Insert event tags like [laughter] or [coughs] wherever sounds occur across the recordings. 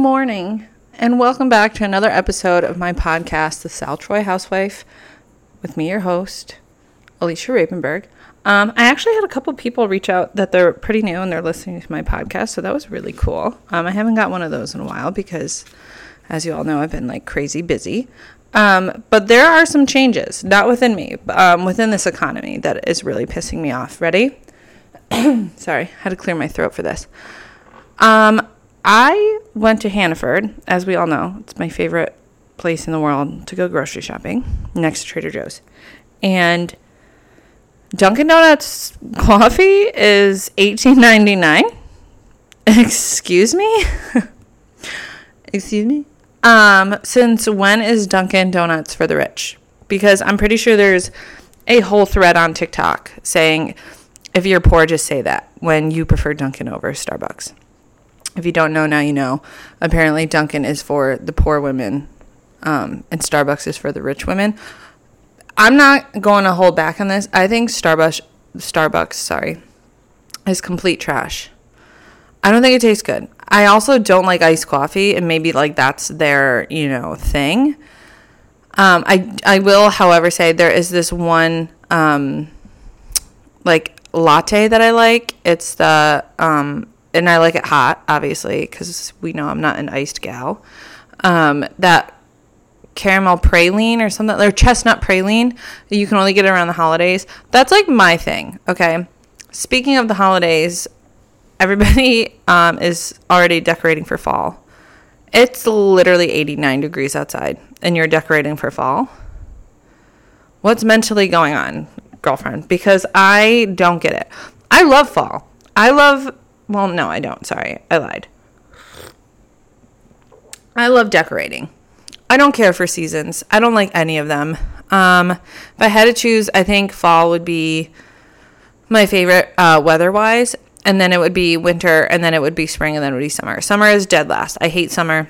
Morning, and welcome back to another episode of my podcast, The Sal Troy Housewife, with me, your host, Alicia Ravenberg. Um, I actually had a couple people reach out that they're pretty new and they're listening to my podcast, so that was really cool. Um, I haven't got one of those in a while because, as you all know, I've been like crazy busy. Um, but there are some changes, not within me, um, within this economy, that is really pissing me off. Ready? [clears throat] Sorry, had to clear my throat for this. Um, I went to Hannaford, as we all know. It's my favorite place in the world to go grocery shopping, next to Trader Joe's. And Dunkin' Donuts coffee is $18.99. [laughs] Excuse me? [laughs] Excuse me? Um, since when is Dunkin' Donuts for the rich? Because I'm pretty sure there's a whole thread on TikTok saying if you're poor, just say that when you prefer Dunkin' over Starbucks. If you don't know, now you know. Apparently, Dunkin' is for the poor women, um, and Starbucks is for the rich women. I'm not going to hold back on this. I think Starbucks, Starbucks, sorry, is complete trash. I don't think it tastes good. I also don't like iced coffee, and maybe like that's their you know thing. Um, I I will, however, say there is this one um, like latte that I like. It's the um, and I like it hot, obviously, because we know I'm not an iced gal. Um, that caramel praline or something, or chestnut praline, you can only get around the holidays. That's like my thing. Okay. Speaking of the holidays, everybody [laughs] um, is already decorating for fall. It's literally 89 degrees outside, and you're decorating for fall. What's mentally going on, girlfriend? Because I don't get it. I love fall. I love well, no, I don't. Sorry. I lied. I love decorating. I don't care for seasons. I don't like any of them. Um, if I had to choose, I think fall would be my favorite uh, weather wise. And then it would be winter, and then it would be spring, and then it would be summer. Summer is dead last. I hate summer.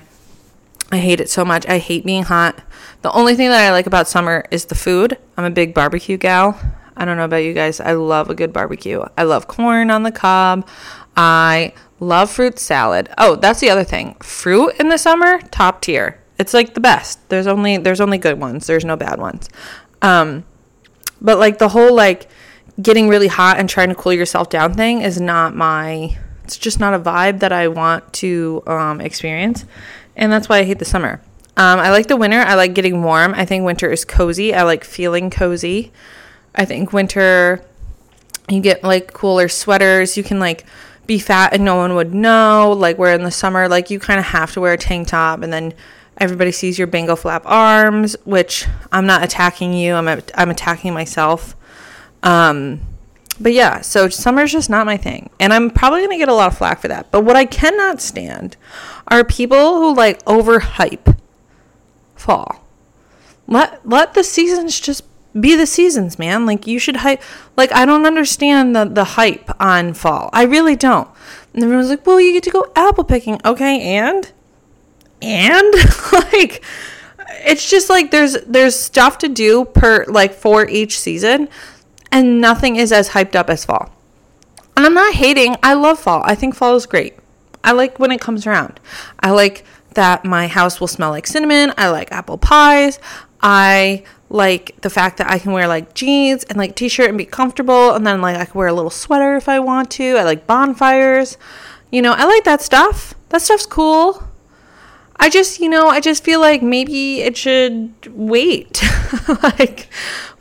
I hate it so much. I hate being hot. The only thing that I like about summer is the food. I'm a big barbecue gal. I don't know about you guys. I love a good barbecue. I love corn on the cob. I love fruit salad. Oh, that's the other thing. Fruit in the summer, top tier. It's like the best. There's only there's only good ones. There's no bad ones. Um, but like the whole like getting really hot and trying to cool yourself down thing is not my. It's just not a vibe that I want to um, experience, and that's why I hate the summer. Um, I like the winter. I like getting warm. I think winter is cozy. I like feeling cozy. I think winter, you get like cooler sweaters. You can like be fat and no one would know. Like where in the summer, like you kind of have to wear a tank top and then everybody sees your bingo flap arms, which I'm not attacking you. I'm a, I'm attacking myself. Um, but yeah, so summer's just not my thing. And I'm probably going to get a lot of flack for that. But what I cannot stand are people who like overhype fall. Let let the seasons just be the seasons, man. Like you should hype. Like I don't understand the the hype on fall. I really don't. And everyone's like, "Well, you get to go apple picking." Okay, and and [laughs] like it's just like there's there's stuff to do per like for each season, and nothing is as hyped up as fall. And I'm not hating. I love fall. I think fall is great. I like when it comes around. I like that my house will smell like cinnamon. I like apple pies. I like the fact that I can wear like jeans and like t-shirt and be comfortable and then like I can wear a little sweater if I want to. I like bonfires. You know, I like that stuff. That stuff's cool. I just, you know, I just feel like maybe it should wait. [laughs] like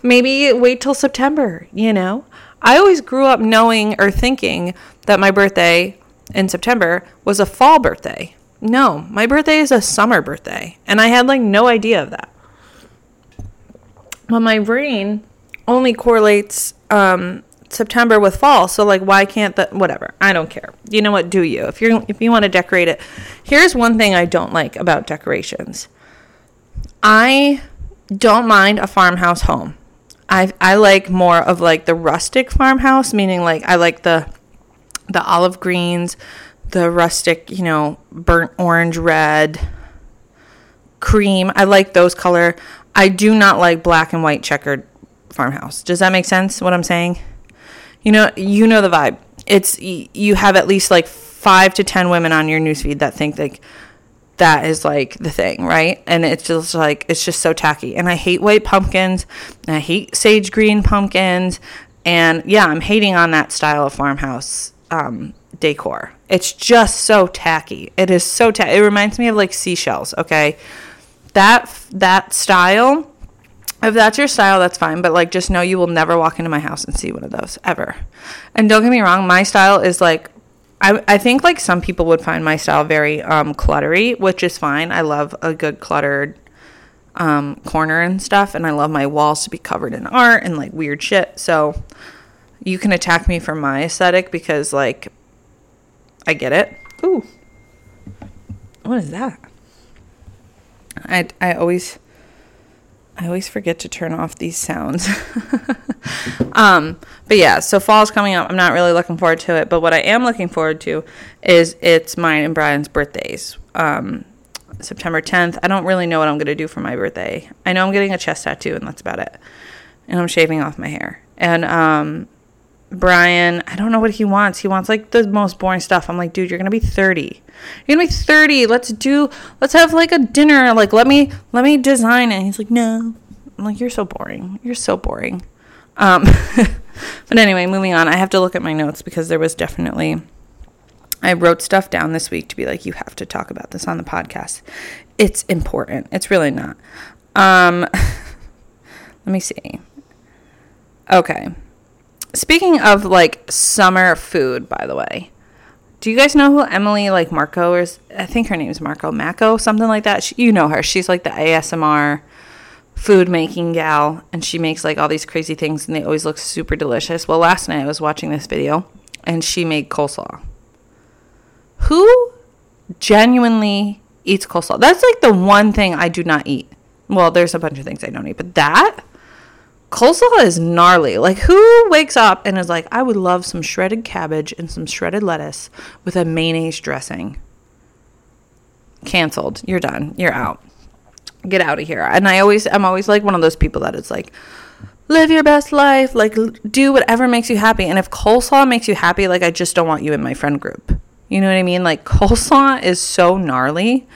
maybe wait till September, you know? I always grew up knowing or thinking that my birthday in September was a fall birthday. No, my birthday is a summer birthday. And I had like no idea of that. But my brain only correlates um, September with fall. So like why can't that whatever. I don't care. You know what, do you? If you're if you want to decorate it. Here's one thing I don't like about decorations. I don't mind a farmhouse home. I I like more of like the rustic farmhouse, meaning like I like the the olive greens, the rustic, you know, burnt orange red, cream. I like those color. I do not like black and white checkered farmhouse. Does that make sense what I'm saying? You know, you know the vibe. It's you have at least like five to ten women on your newsfeed that think like that is like the thing, right? And it's just like it's just so tacky. And I hate white pumpkins. And I hate sage green pumpkins. And yeah, I'm hating on that style of farmhouse um, decor. It's just so tacky. It is so tacky. It reminds me of like seashells. Okay, that that style. If that's your style, that's fine. But like, just know you will never walk into my house and see one of those ever. And don't get me wrong, my style is like I, I think like some people would find my style very um, cluttery, which is fine. I love a good cluttered um, corner and stuff, and I love my walls to be covered in art and like weird shit. So you can attack me for my aesthetic because like I get it. Ooh, what is that? I I always I always forget to turn off these sounds. [laughs] um, but yeah, so fall's coming up. I'm not really looking forward to it, but what I am looking forward to is it's mine and Brian's birthdays. Um, September 10th. I don't really know what I'm going to do for my birthday. I know I'm getting a chest tattoo, and that's about it. And I'm shaving off my hair. And um, Brian, I don't know what he wants. He wants like the most boring stuff. I'm like, dude, you're gonna be 30. You're gonna be 30. Let's do. Let's have like a dinner. Like, let me let me design it. He's like, no. I'm like, you're so boring. You're so boring. Um, [laughs] but anyway, moving on. I have to look at my notes because there was definitely. I wrote stuff down this week to be like, you have to talk about this on the podcast. It's important. It's really not. Um, [laughs] let me see. Okay. Speaking of like summer food, by the way, do you guys know who Emily like Marco is? I think her name is Marco Mako, something like that. She, you know her. She's like the ASMR food making gal, and she makes like all these crazy things, and they always look super delicious. Well, last night I was watching this video, and she made coleslaw. Who genuinely eats coleslaw? That's like the one thing I do not eat. Well, there's a bunch of things I don't eat, but that coleslaw is gnarly. Like, who wakes up and is like, I would love some shredded cabbage and some shredded lettuce with a mayonnaise dressing? Canceled. You're done. You're out. Get out of here. And I always, I'm always like one of those people that is like, live your best life. Like, do whatever makes you happy. And if coleslaw makes you happy, like, I just don't want you in my friend group. You know what I mean? Like, [laughs] coleslaw is so gnarly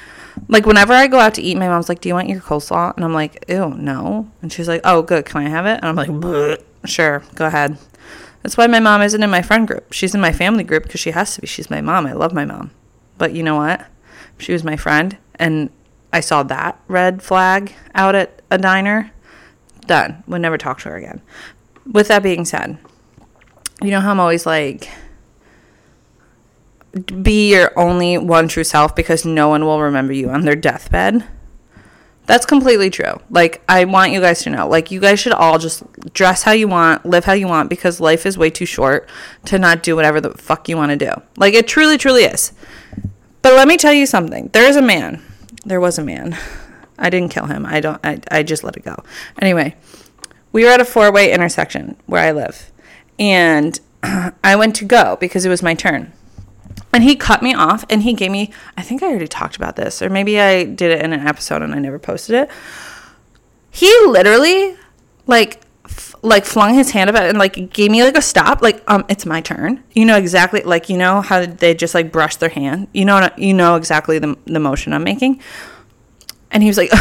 like whenever I go out to eat, my mom's like, "Do you want your coleslaw?" And I'm like, "Ew, no." And she's like, "Oh, good. Can I have it?" And I'm like. "Sure, go ahead." That's why my mom isn't in my friend group. She's in my family group because she has to be. She's my mom. I love my mom. But you know what? She was my friend, and I saw that red flag out at a diner. Done. Would never talk to her again. With that being said, you know how I'm always like be your only one true self because no one will remember you on their deathbed. That's completely true. Like, I want you guys to know. Like, you guys should all just dress how you want, live how you want, because life is way too short to not do whatever the fuck you want to do. Like, it truly, truly is. But let me tell you something. There is a man. There was a man. I didn't kill him. I don't, I, I just let it go. Anyway, we were at a four way intersection where I live. And [clears throat] I went to go because it was my turn. And he cut me off and he gave me, I think I already talked about this, or maybe I did it in an episode and I never posted it. He literally, like, f- like flung his hand up and like gave me like a stop like um it's my turn. You know exactly like you know how they just like brush their hand? You know you know exactly the, the motion i'm making? And he was like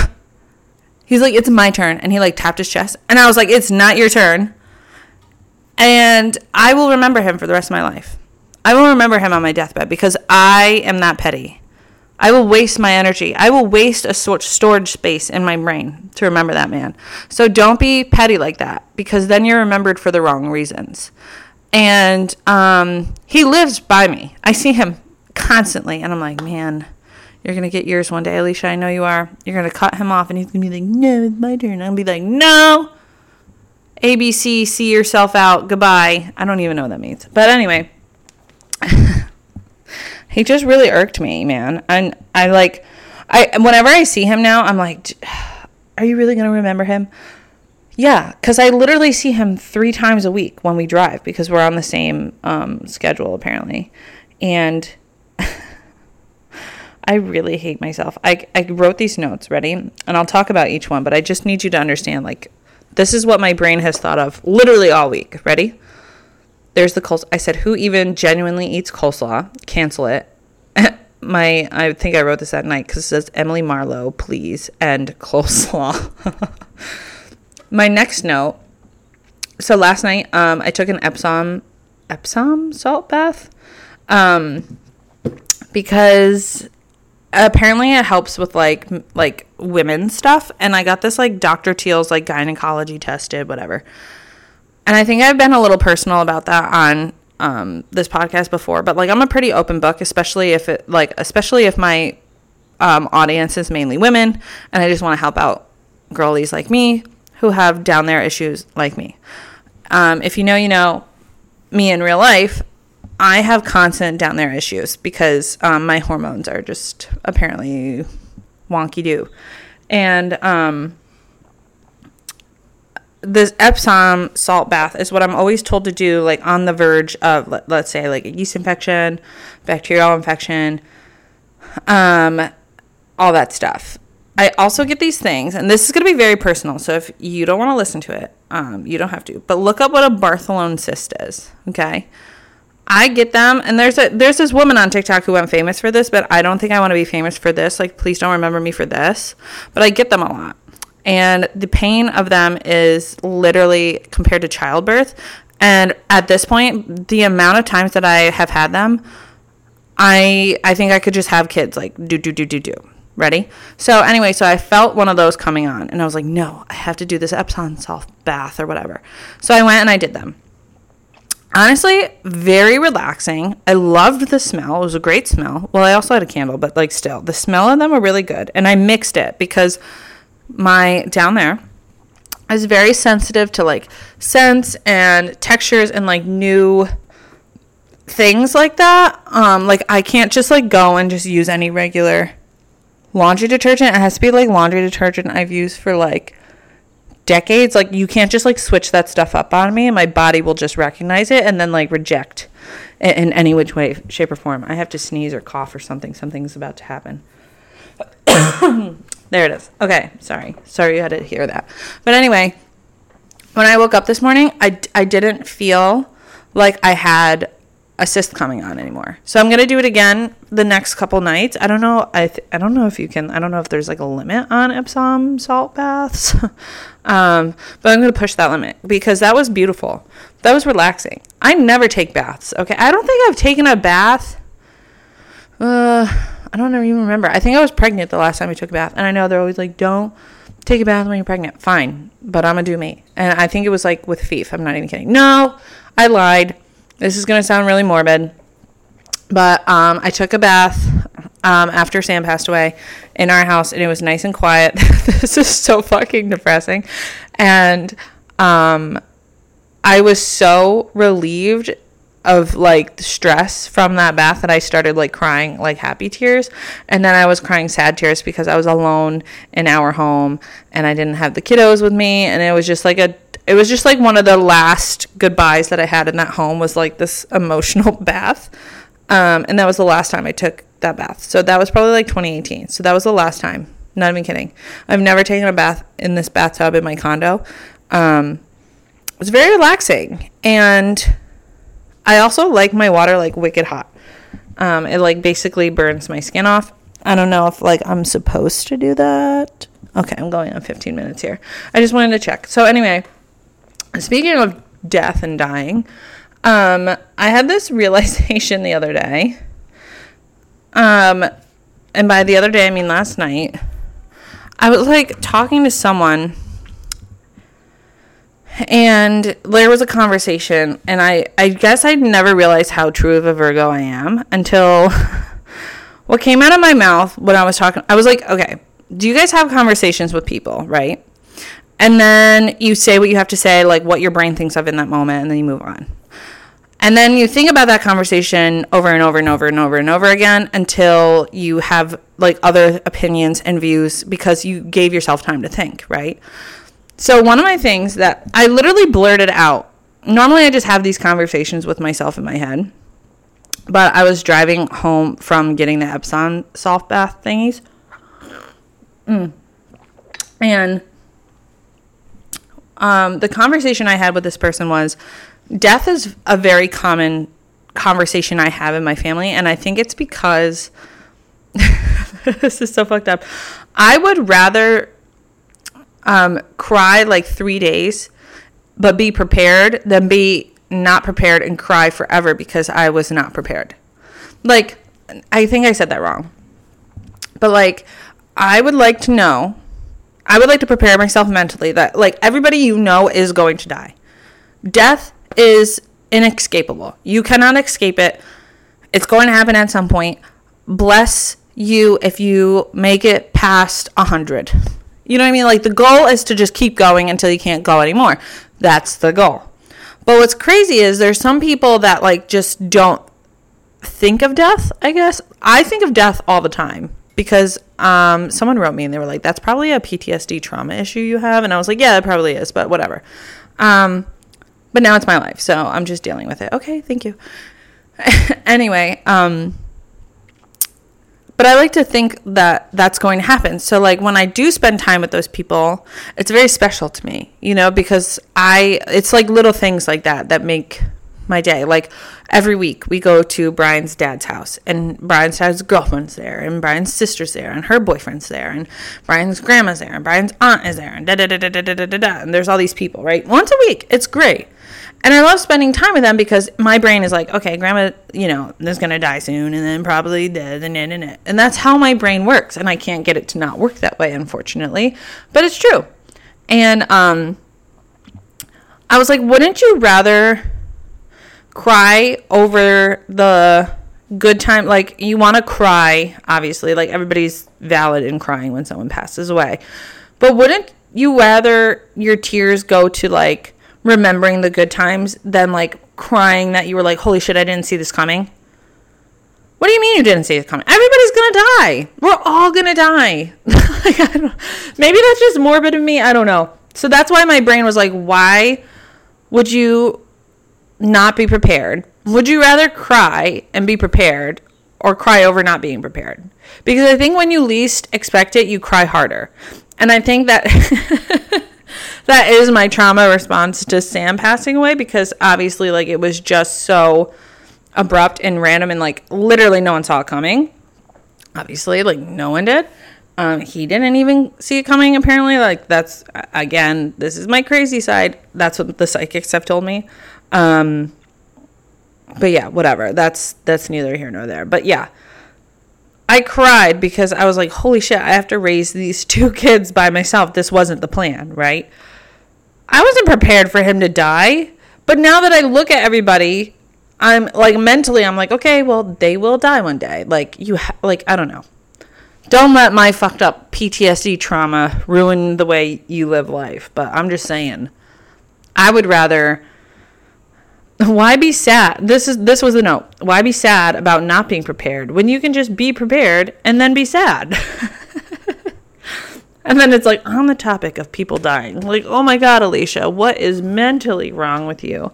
he's like it's my turn. And he like tapped his chest. And i was like it's not your turn. And i will remember him for the rest of my life I will remember him on my deathbed because I am that petty. I will waste my energy. I will waste a sort storage space in my brain to remember that man. So don't be petty like that because then you're remembered for the wrong reasons. And um, he lives by me. I see him constantly, and I'm like, man, you're gonna get yours one day, Alicia. I know you are. You're gonna cut him off, and he's gonna be like, no, it's my turn. I'm gonna be like, no. ABC, see yourself out. Goodbye. I don't even know what that means. But anyway, [laughs] he just really irked me, man. And I like, I whenever I see him now, I'm like, [sighs] are you really gonna remember him? Yeah, because I literally see him three times a week when we drive because we're on the same um, schedule apparently, and [laughs] I really hate myself. I I wrote these notes ready, and I'll talk about each one, but I just need you to understand like this is what my brain has thought of literally all week. Ready? There's the coleslaw. I said, who even genuinely eats coleslaw? Cancel it. [laughs] My, I think I wrote this at night because it says Emily Marlowe, please, and [laughs] coleslaw. [laughs] My next note. So last night, um, I took an Epsom, Epsom salt bath, um, because apparently it helps with like like women's stuff, and I got this like Dr. Teal's like gynecology tested, whatever. And I think I've been a little personal about that on um, this podcast before, but like I'm a pretty open book, especially if it like especially if my um, audience is mainly women, and I just want to help out girlies like me who have down there issues like me. Um, if you know, you know me in real life. I have constant down there issues because um, my hormones are just apparently wonky do, and um, this Epsom salt bath is what I'm always told to do, like on the verge of, let, us say, like a yeast infection, bacterial infection, um, all that stuff. I also get these things, and this is going to be very personal. So if you don't want to listen to it, um, you don't have to. But look up what a Bartholin cyst is. Okay, I get them, and there's a there's this woman on TikTok who went famous for this, but I don't think I want to be famous for this. Like, please don't remember me for this. But I get them a lot and the pain of them is literally compared to childbirth. And at this point, the amount of times that I have had them, I I think I could just have kids like do do do do do. Ready? So anyway, so I felt one of those coming on, and I was like, no, I have to do this Epsom salt bath or whatever. So I went and I did them. Honestly, very relaxing. I loved the smell. It was a great smell. Well, I also had a candle, but like still, the smell of them were really good. And I mixed it because my down there is very sensitive to like scents and textures and like new things like that. Um, like I can't just like go and just use any regular laundry detergent. It has to be like laundry detergent I've used for like decades. Like you can't just like switch that stuff up on me and my body will just recognize it and then like reject it in any which way, shape, or form. I have to sneeze or cough or something. Something's about to happen. [coughs] [coughs] [coughs] There it is. Okay, sorry. Sorry you had to hear that. But anyway, when I woke up this morning, I, I didn't feel like I had a cyst coming on anymore. So I'm gonna do it again the next couple nights. I don't know. I th- I don't know if you can. I don't know if there's like a limit on Epsom salt baths. [laughs] um, but I'm gonna push that limit because that was beautiful. That was relaxing. I never take baths. Okay, I don't think I've taken a bath. Uh, I don't even remember. I think I was pregnant the last time I took a bath. And I know they're always like, don't take a bath when you're pregnant. Fine. But I'm going to do me. And I think it was like with Fifi. I'm not even kidding. No, I lied. This is going to sound really morbid. But um, I took a bath um, after Sam passed away in our house and it was nice and quiet. [laughs] this is so fucking depressing. And um, I was so relieved of like stress from that bath that I started like crying like happy tears. And then I was crying sad tears because I was alone in our home and I didn't have the kiddos with me. And it was just like a it was just like one of the last goodbyes that I had in that home was like this emotional [laughs] bath. Um, and that was the last time I took that bath. So that was probably like 2018 so that was the last time. Not even kidding. I've never taken a bath in this bathtub in my condo. Um, it was very relaxing. And I also like my water like wicked hot. Um, it like basically burns my skin off. I don't know if like I'm supposed to do that. Okay, I'm going on 15 minutes here. I just wanted to check. So anyway, speaking of death and dying, um, I had this [laughs] realization the other day. Um, and by the other day I mean last night. I was like talking to someone and there was a conversation and i i guess I'd never realized how true of a virgo i am until [laughs] what came out of my mouth when i was talking i was like okay do you guys have conversations with people right? And then you say what you have to say like what your brain thinks of in that moment and then you move on. And then you think about that conversation over and over and over and over and over again until you have like other opinions and views because you gave yourself time to think right so one of my things that I literally blurted out. Normally I just have these conversations with myself in my head. But I was driving home from getting the Epsom soft bath thingies. Mm. And um, the conversation I had with this person was death is a very common conversation I have in my family, and I think it's because [laughs] this is so fucked up. I would rather um, cry like three days, but be prepared than be not prepared and cry forever because I was not prepared. Like, I think I said that wrong. But like, I would like to know, I would like to prepare myself mentally that like everybody you know is going to die. Death is inescapable. You cannot escape it. It's going to happen at some point. Bless you if you make it past 100. You know what I mean? Like the goal is to just keep going until you can't go anymore. That's the goal. But what's crazy is there's some people that like just don't think of death, I guess. I think of death all the time because um, someone wrote me and they were like, that's probably a PTSD trauma issue you have. And I was like, yeah, it probably is, but whatever. Um, but now it's my life, so I'm just dealing with it. Okay, thank you. [laughs] anyway, um, but I like to think that that's going to happen. So like when I do spend time with those people, it's very special to me, you know, because I it's like little things like that that make my day. Like every week we go to Brian's dad's house and Brian's dad's girlfriend's there and Brian's sister's there and her boyfriend's there and Brian's grandma's there and Brian's aunt is there and da da da da da da da da and there's all these people, right? Once a week. It's great. And I love spending time with them because my brain is like, okay, grandma, you know, is going to die soon and then probably dead and, and, and, and that's how my brain works. And I can't get it to not work that way, unfortunately. But it's true. And um, I was like, wouldn't you rather cry over the good time? Like, you want to cry, obviously. Like, everybody's valid in crying when someone passes away. But wouldn't you rather your tears go to like, remembering the good times than like crying that you were like, holy shit, I didn't see this coming? What do you mean you didn't see it coming? Everybody's gonna die. We're all gonna die. [laughs] like, maybe that's just morbid of me. I don't know. So that's why my brain was like, why would you not be prepared? Would you rather cry and be prepared or cry over not being prepared? Because I think when you least expect it, you cry harder. And I think that [laughs] that is my trauma response to Sam passing away because obviously like it was just so abrupt and random and like literally no one saw it coming. Obviously, like no one did. Um, he didn't even see it coming apparently. Like that's again, this is my crazy side. That's what the psychics have told me. Um, but yeah, whatever. That's that's neither here nor there. But yeah. I cried because I was like, holy shit, I have to raise these [laughs] two kids by myself. This wasn't the plan, right? I wasn't prepared for him to die. But now that I look at everybody, I'm like mentally, I'm like, okay, well, they will die one day. Like, you, ha- like, I don't know. Don't let my fucked up PTSD trauma ruin the way you live life. But I'm just saying, I would rather. Why be sad? This is this was the note. Why be sad about not being prepared when you can just be prepared and then be sad? [laughs] And then it's like on the topic of people dying. Like, oh my God, Alicia, what is mentally wrong with you?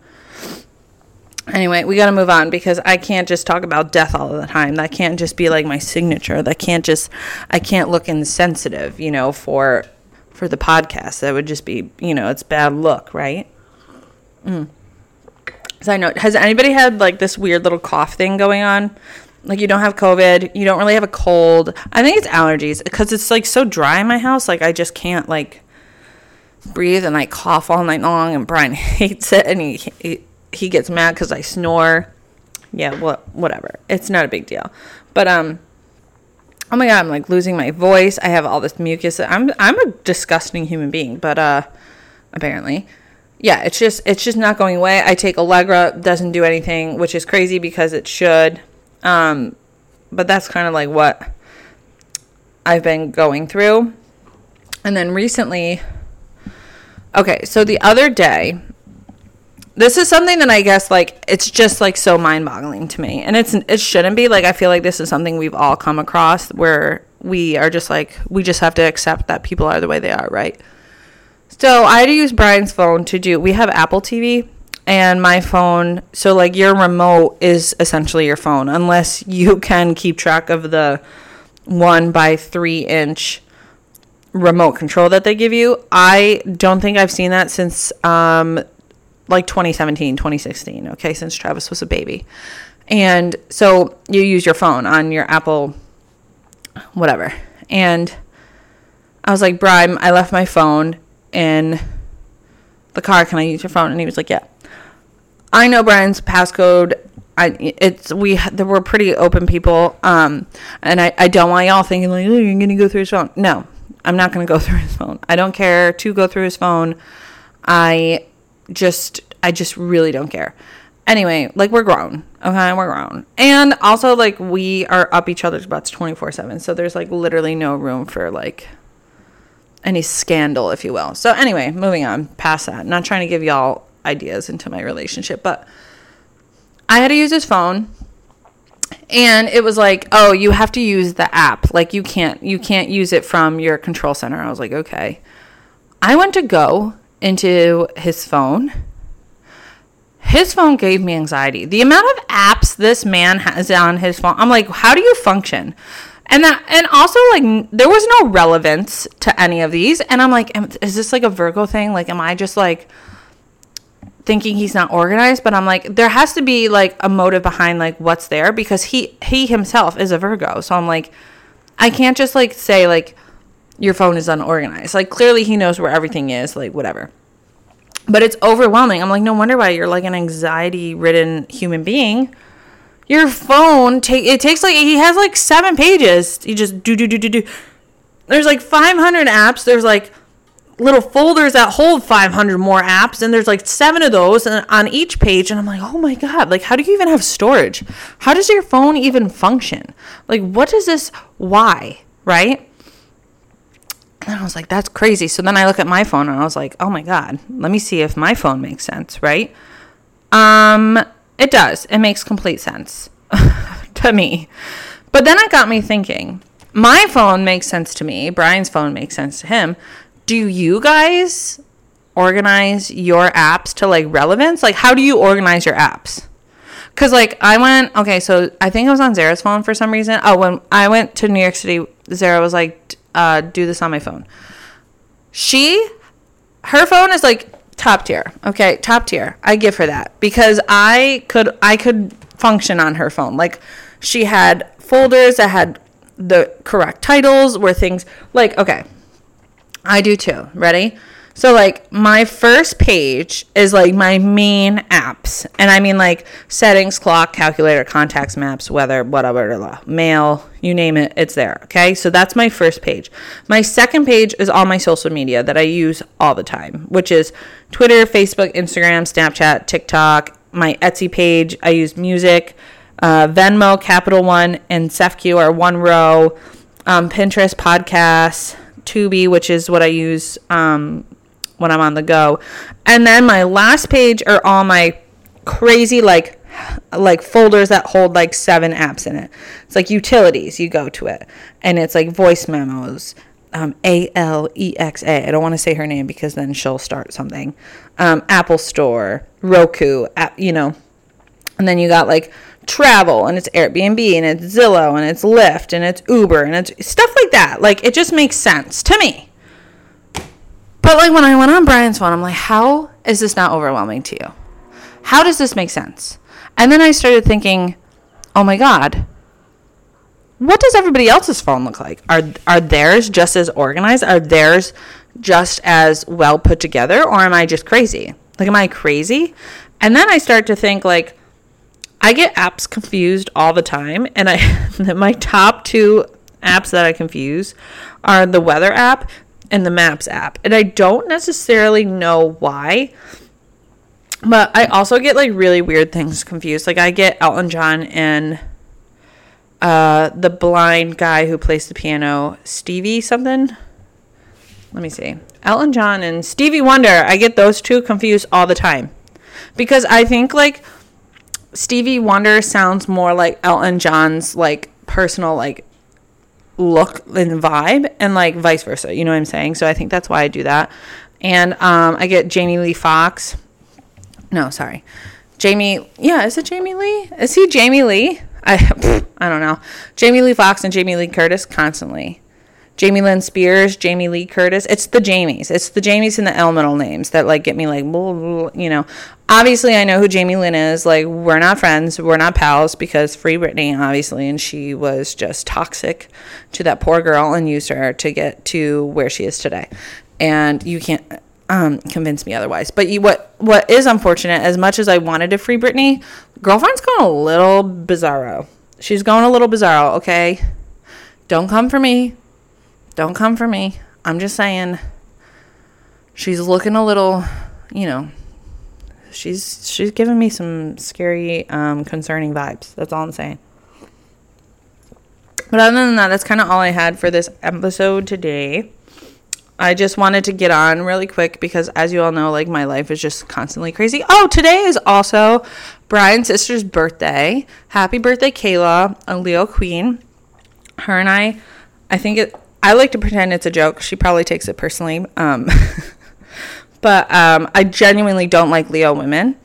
Anyway, we got to move on because I can't just talk about death all the time. That can't just be like my signature. That can't just, I can't look insensitive, you know, for for the podcast. That would just be, you know, it's bad look, right? Mm. Side note: Has anybody had like this weird little cough thing going on? Like you don't have covid you don't really have a cold. I think it's allergies because it's like so dry in my house like i just can't like breathe and i cough all night long and brian [laughs] hates it and he he, he gets mad because i snore. Yeah well whatever. It's not a big deal. But um oh my god i'm like losing my voice. I have all this mucus. I'm i'm a disgusting human being but uh apparently. Yeah it's just it's just not going away. I take allegra doesn't do anything which is crazy because it should um, but that's kind of like what I've been going through. And then recently, okay, so the other day, this is something that I guess like it's just like so mind-boggling to me. And it's it shouldn't be like I feel like this is something we've all come across where we are just like we just have to accept that people are the way they are, right? So I had to use Brian's phone to do we have Apple TV and my phone so like your remote is essentially your phone unless you can keep track of the one by three inch remote control that they give you i don't think i've seen that since um like 2017, 2016, okay, since Travis was a baby. And so you use your phone on your Apple, whatever. And I was like, Brian, I left my phone in the car. Can I use your phone? And he was like, Yeah. I know Brian's passcode. I it's we were pretty open people. Um, and I, I don't want y'all thinking like, oh, you're gonna go through his phone. No, I'm not gonna go [laughs] through his phone. I don't care to go through his phone. I just I just really don't care. Anyway, like we're grown. Okay, we're grown. And also like we are up each other's butts 24/7. So there's like literally no room for like any scandal, if you will. So anyway, moving on past that. Not trying to give y'all ideas into my relationship, but I had to use his phone and it was like, "Oh, you have to use the app. Like you can't you can't use it from your control center." I was like, "Okay." I went to go into his phone. His phone gave me anxiety. The amount of apps this man has on his phone. I'm like, "How do you function?" And that, and also like there was no relevance to any of these. And I'm like, is this like a Virgo thing? Like, am I just like thinking he's not organized? But I'm like, there has to be like a motive behind like what's there because he he himself is a Virgo. So I'm like, I can't just like say like your phone is unorganized. Like clearly he knows where everything is. Like whatever. But it's overwhelming. I'm like, no wonder why you're like an anxiety ridden human being your phone take it takes like he has like seven pages. You just do do do do do. There's like 500 apps. There's like little folders that hold 500 more apps and there's like seven of those on each page and i'm like oh my god like how do you even have storage how does your phone even function like what is this why right and i was like that's crazy so then i look at my phone and i was like oh my god let me see if my phone makes sense right um it does. It makes complete sense [laughs] to me. But then it got me thinking. My phone makes sense to me. Brian's phone makes sense to him. Do you guys organize your apps to like relevance? Like, how do you organize your apps? Cause like I went, okay, so I think I was on Zara's phone for some reason. Oh, when I went to New York City, Zara was like, uh, "Do this on my phone." She, her phone is like top tier. Okay, top tier. I give her that because I could I could function on her phone. Like she had folders that had the correct titles where things like okay. I do too. Ready? So like my first page is like my main apps. And I mean like settings, clock, calculator, contacts, maps, weather, whatever, mail, you name it, it's there. Okay? So that's my first page. My second page is all my social media that I use all the time, which is Twitter, Facebook, Instagram, Snapchat, TikTok, my Etsy page. I use music, uh, Venmo, Capital One, and SEFQ are one row. Um, Pinterest, podcasts, Tubi, which is what I use um, when I'm on the go. And then my last page are all my crazy like like folders that hold like seven apps in it. It's like utilities. You go to it, and it's like voice memos. Um, A L E X A. I don't want to say her name because then she'll start something. Um, Apple Store, Roku, app, you know. And then you got like travel, and it's Airbnb, and it's Zillow, and it's Lyft, and it's Uber, and it's stuff like that. Like it just makes sense to me. But like when I went on Brian's phone, I'm like, how is this not overwhelming to you? How does this make sense? And then I started thinking, oh my God, what does everybody else's phone look like? Are are theirs just as organized? Are theirs just as well put together? Or am I just crazy? Like am I crazy? And then I start to think like I get apps confused all the time and I [laughs] my top two apps that I confuse are the weather app and the Maps app. And I don't necessarily know why. But I also get like really weird things confused. Like I get Elton John and uh the blind guy who plays the piano, Stevie something. Let me see. Elton John and Stevie Wonder. I get those two confused all the time. Because I think like Stevie Wonder sounds more like Elton John's like personal like look and vibe and like vice versa you know what i'm saying? So i think that's why i do that. And um, i get jamie lee fox. No sorry. Jamie yeah is it jamie lee? Is he jamie lee? I [laughs] i don't know. Jamie lee fox and jamie lee curtis constantly Jamie Lynn Spears, Jamie Lee Curtis. It's the Jamies. It's the Jamies and the elemental names that like get me like, you know. Obviously, I know who Jamie Lynn is. Like, we're not friends. We're not pals because free Britney, obviously, and she was just toxic to that poor girl and used her to get to where she is today. And you can't um, convince me otherwise. But you, what what is unfortunate, as much as I wanted to free Britney, girlfriend's going a little bizarro. She's going a little bizarro. Okay, don't come for me. Don't come for me. I'm just saying. She's looking a little, you know. She's she's giving me some scary, um, concerning vibes. That's all I'm saying. But other than that, that's kind of all I had for this episode today. I just wanted to get on really quick because, as you all know, like my life is just constantly crazy. Oh, today is also Brian's sister's birthday. Happy birthday, Kayla, a Leo Queen her and I, I think it. I like to pretend it's a joke. She probably takes it personally. Um, [laughs] but um, I genuinely don't like Leo women.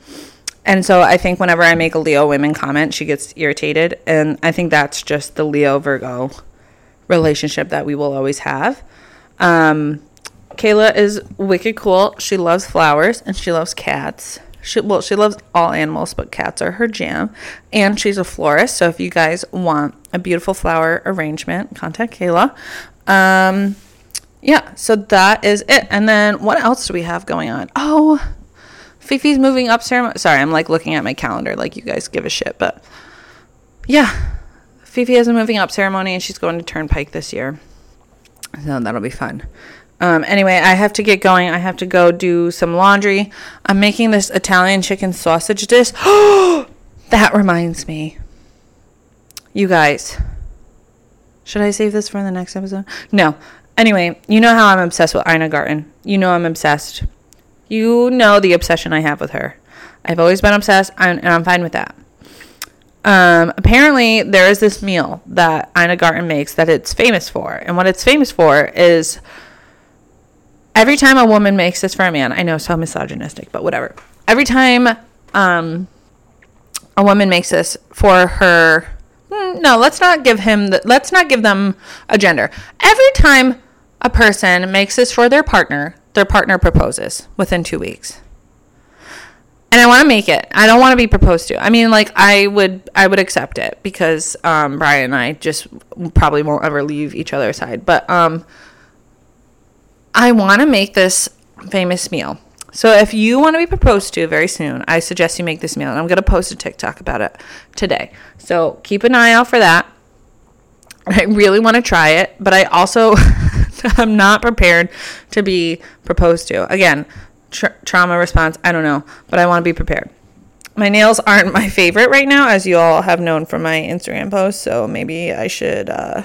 And so I think whenever I make a Leo women comment, she gets irritated. And I think that's just the Leo Virgo relationship that we will always have. Um, Kayla is wicked cool. She loves flowers and she loves cats. She well, she loves all animals, but cats are her jam. And she's a florist, so if you guys want a beautiful flower arrangement, contact Kayla. Um, yeah, so that is it. And then what else do we have going on? Oh, Fifi's moving up ceremony. Sorry, I'm like looking at my calendar like you guys give a shit, but yeah, Fifi has a moving up ceremony and she's going to Turnpike this year. So that'll be fun. Um, anyway, I have to get going. I have to go do some laundry. I'm making this Italian chicken sausage dish. [gasps] that reminds me. You guys, should I save this for the next episode? No. Anyway, you know how I'm obsessed with Ina Garten. You know I'm obsessed. You know the obsession I have with her. I've always been obsessed, and I'm fine with that. Um, apparently, there is this meal that Ina Garten makes that it's famous for, and what it's famous for is every time a woman makes this for a man, I know it's so misogynistic, but whatever. Every time um, a woman makes this for her, no, let's not give him. The, let's not give them a gender. Every time a person makes this for their partner, their partner proposes within two weeks. And I want to make it. I don't want to be proposed to. I mean, like I would, I would accept it because um, Brian and I just probably won't ever leave each other's side. But um, I want to make this famous meal. So if you want to be proposed to very soon, I suggest you make this meal. And I'm going to post a TikTok about it today. So keep an eye out for that. I really want to try it, but I also [laughs] I'm not prepared to be proposed to. Again, tra- trauma response, I don't know, but I want to be prepared. My nails aren't my favorite right now, as you all have known from my Instagram posts, so maybe I should uh,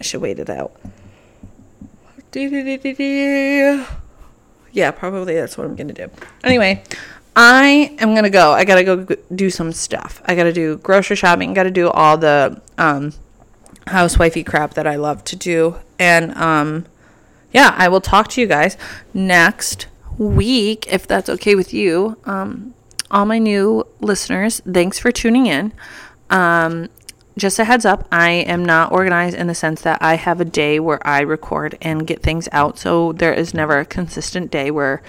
I should wait it out. Yeah, probably that's what I'm gonna do. Anyway, I am gonna go. I gotta go do some stuff. I gotta do grocery shopping. Gotta do all the um, housewifey crap that I love to do. And um, yeah, I will talk to you guys next week if that's okay with you. Um, all my new listeners, thanks for tuning in. Um, just a heads up, I am not organized in the sense that I have a day where I record and get things out. So there is never a consistent day where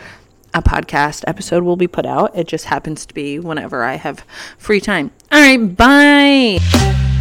a podcast episode will be put out. It just happens to be whenever I have free time. All right, bye.